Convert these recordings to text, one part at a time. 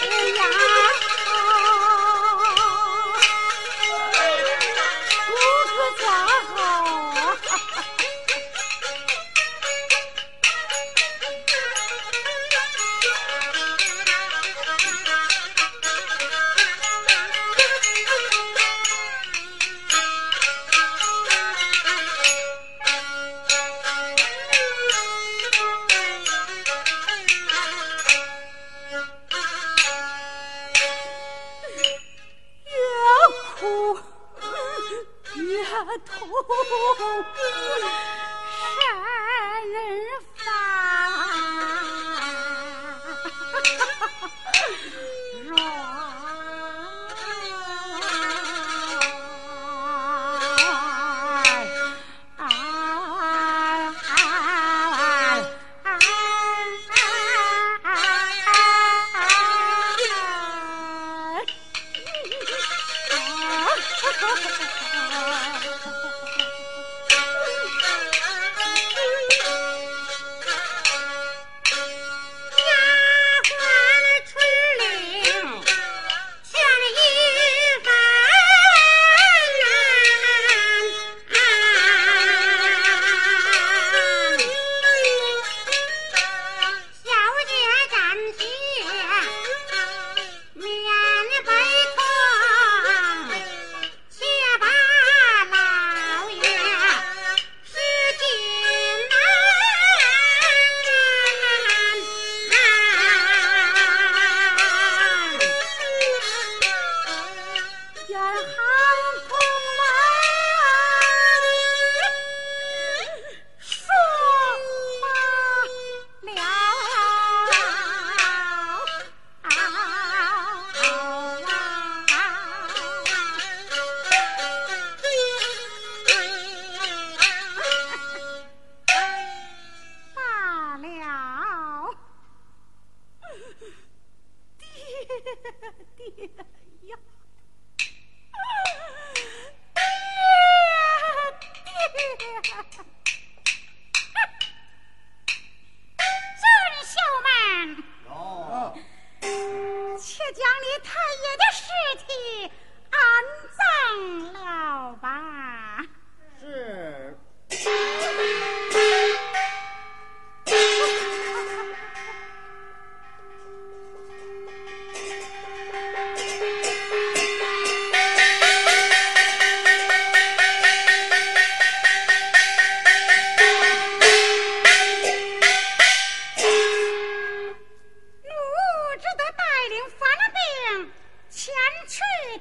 哎呀。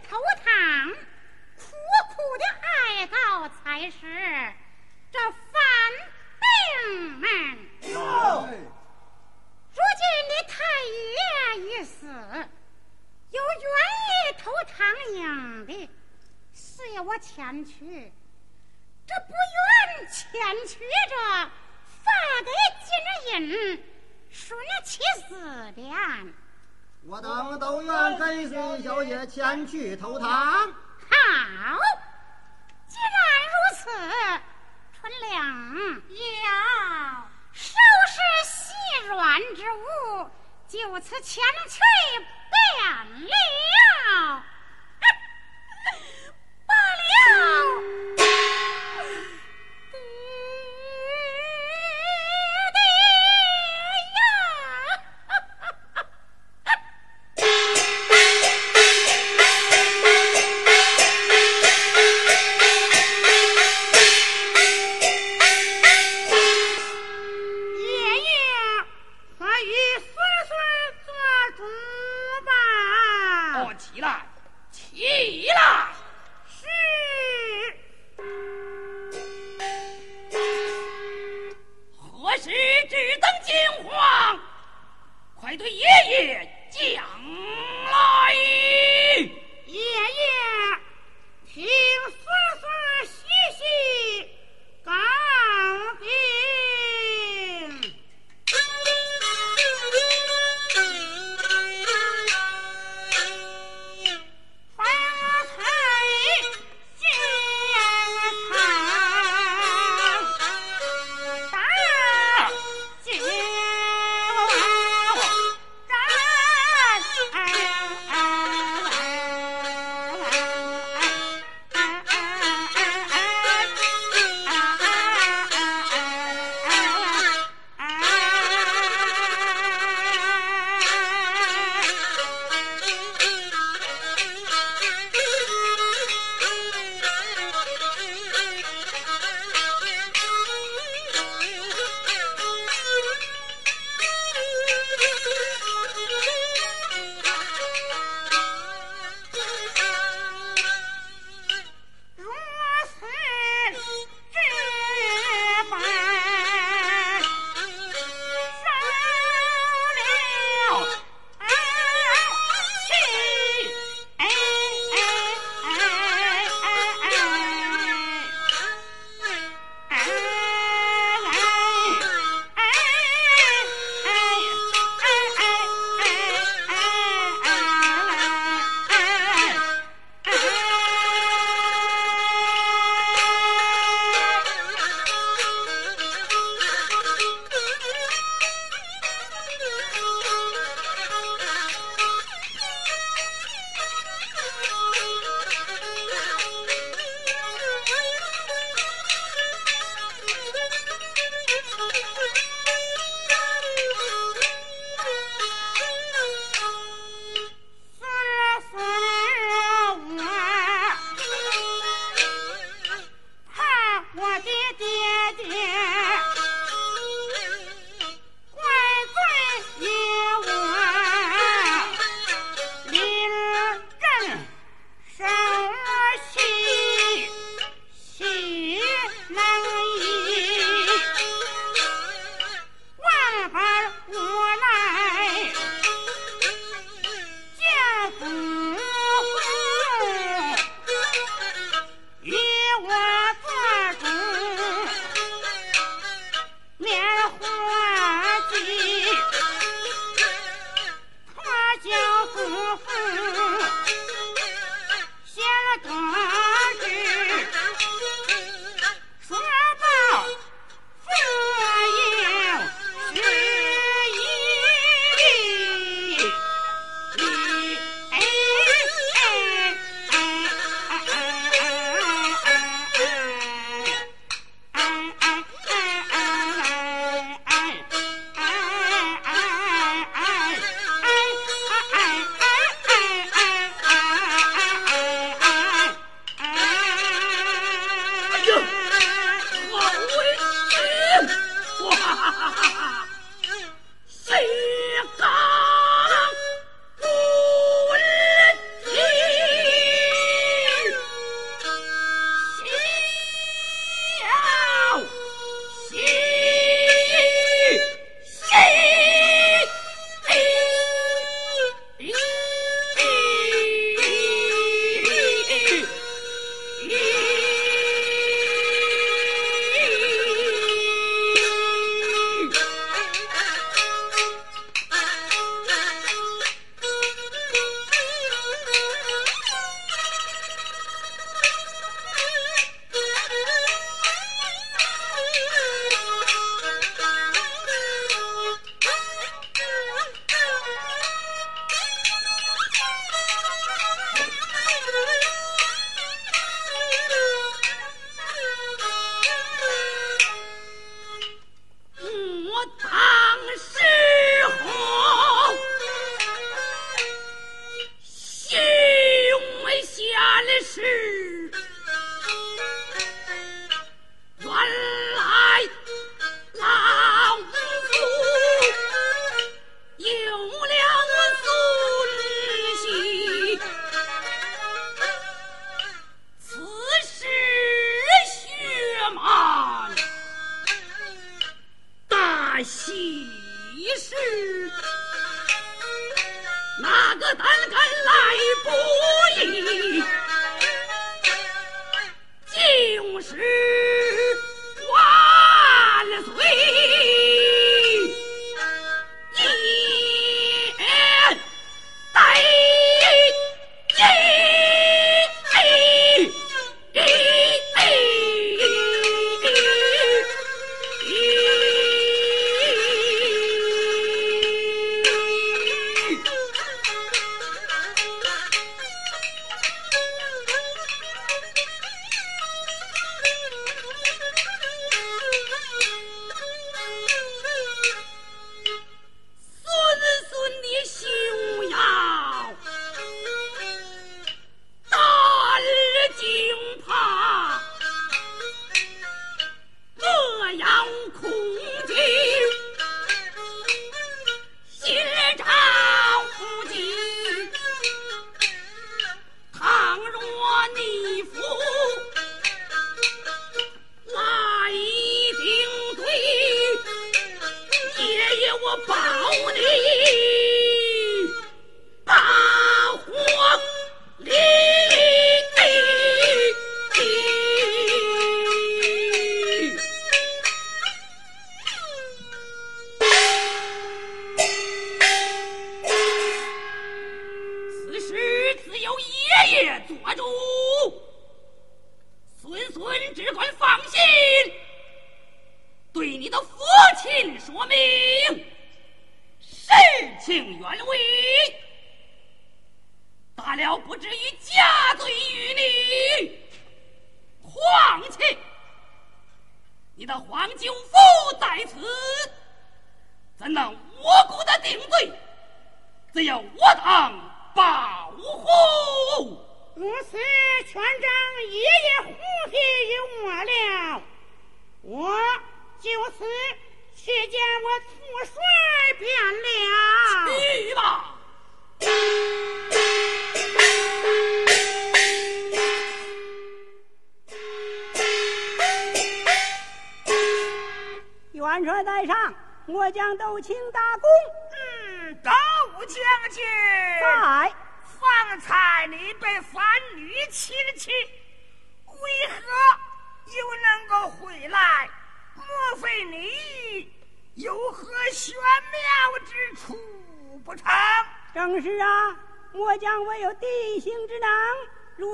投唐，苦苦的哀悼才是这犯病们。如今你太爷一死，有愿意投唐营的，随我前去；这不愿前去者，发给金银，顺其死的。我等都愿跟随小姐前去投堂。好，既然如此，春亮要收拾细软之物，就此前去便了。罢了。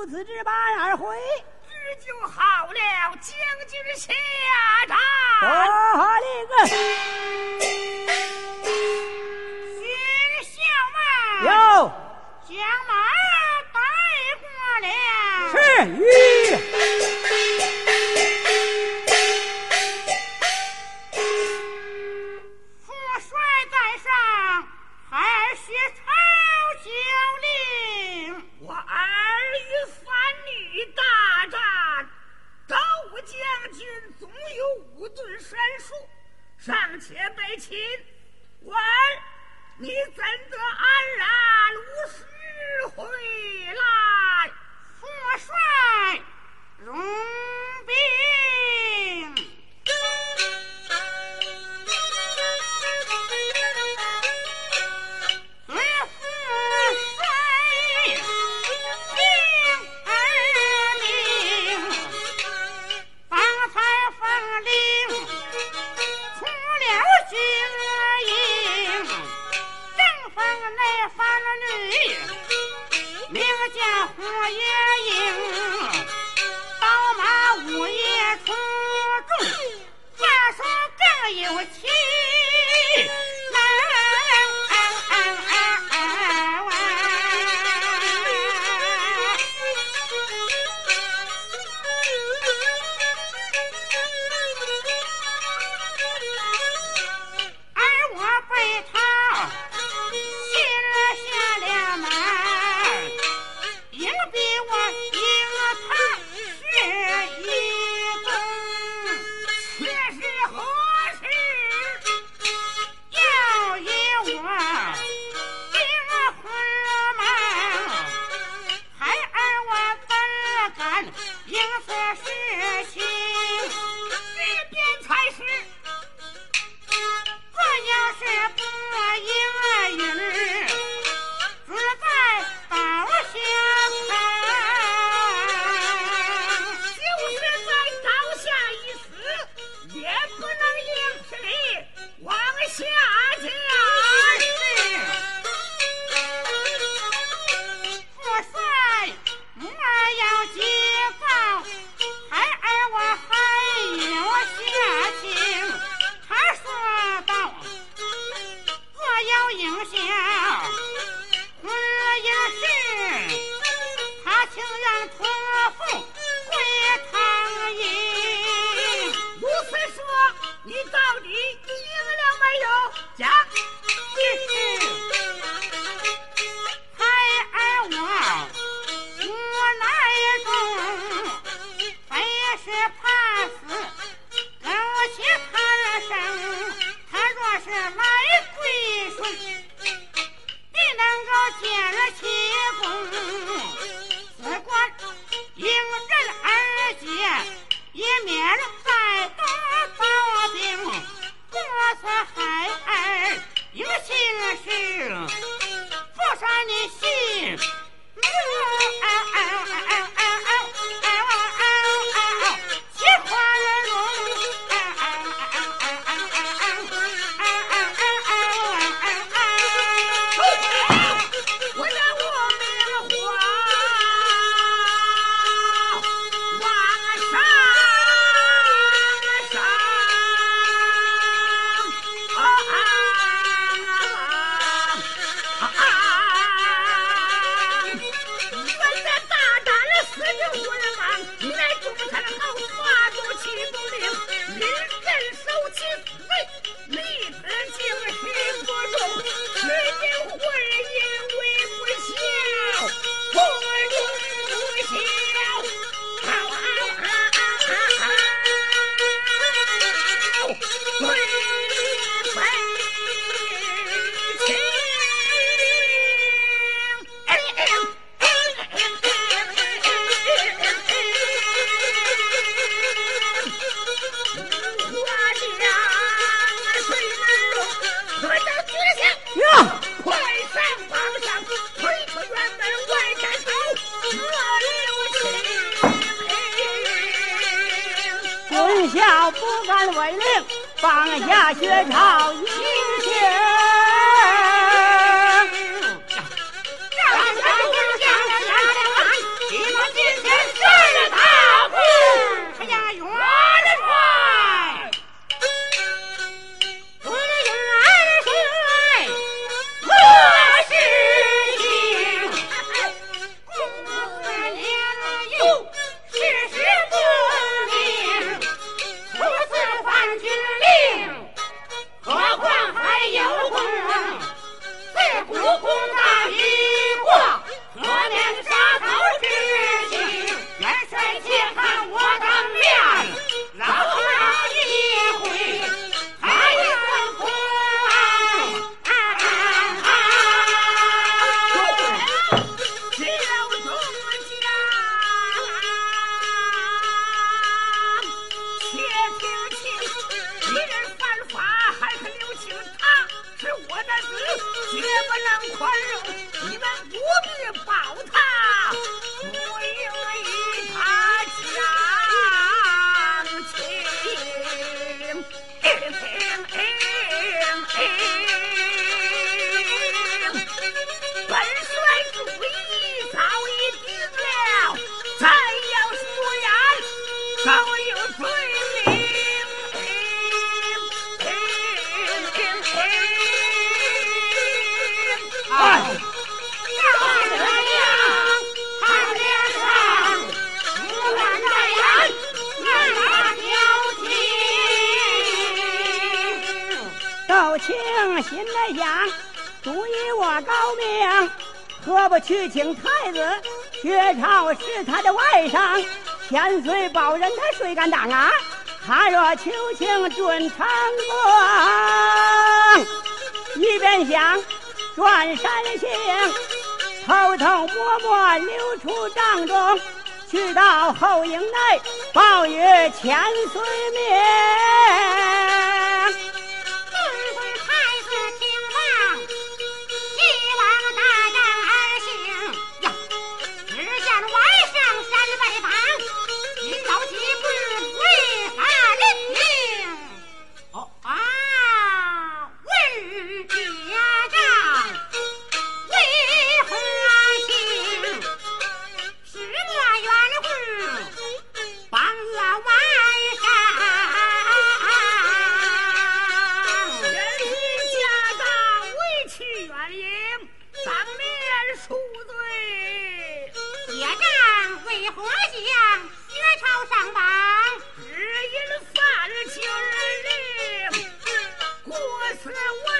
此之般而回，知就好了。将军下诏，令。军校不敢违令，放下学朝何不去请太子，薛超是他的外甥，千岁保人他谁敢当啊？他若求情准成功，一边想转山行，偷偷摸摸溜出帐中，去到后营内报与千岁面。Now,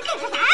敢动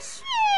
是。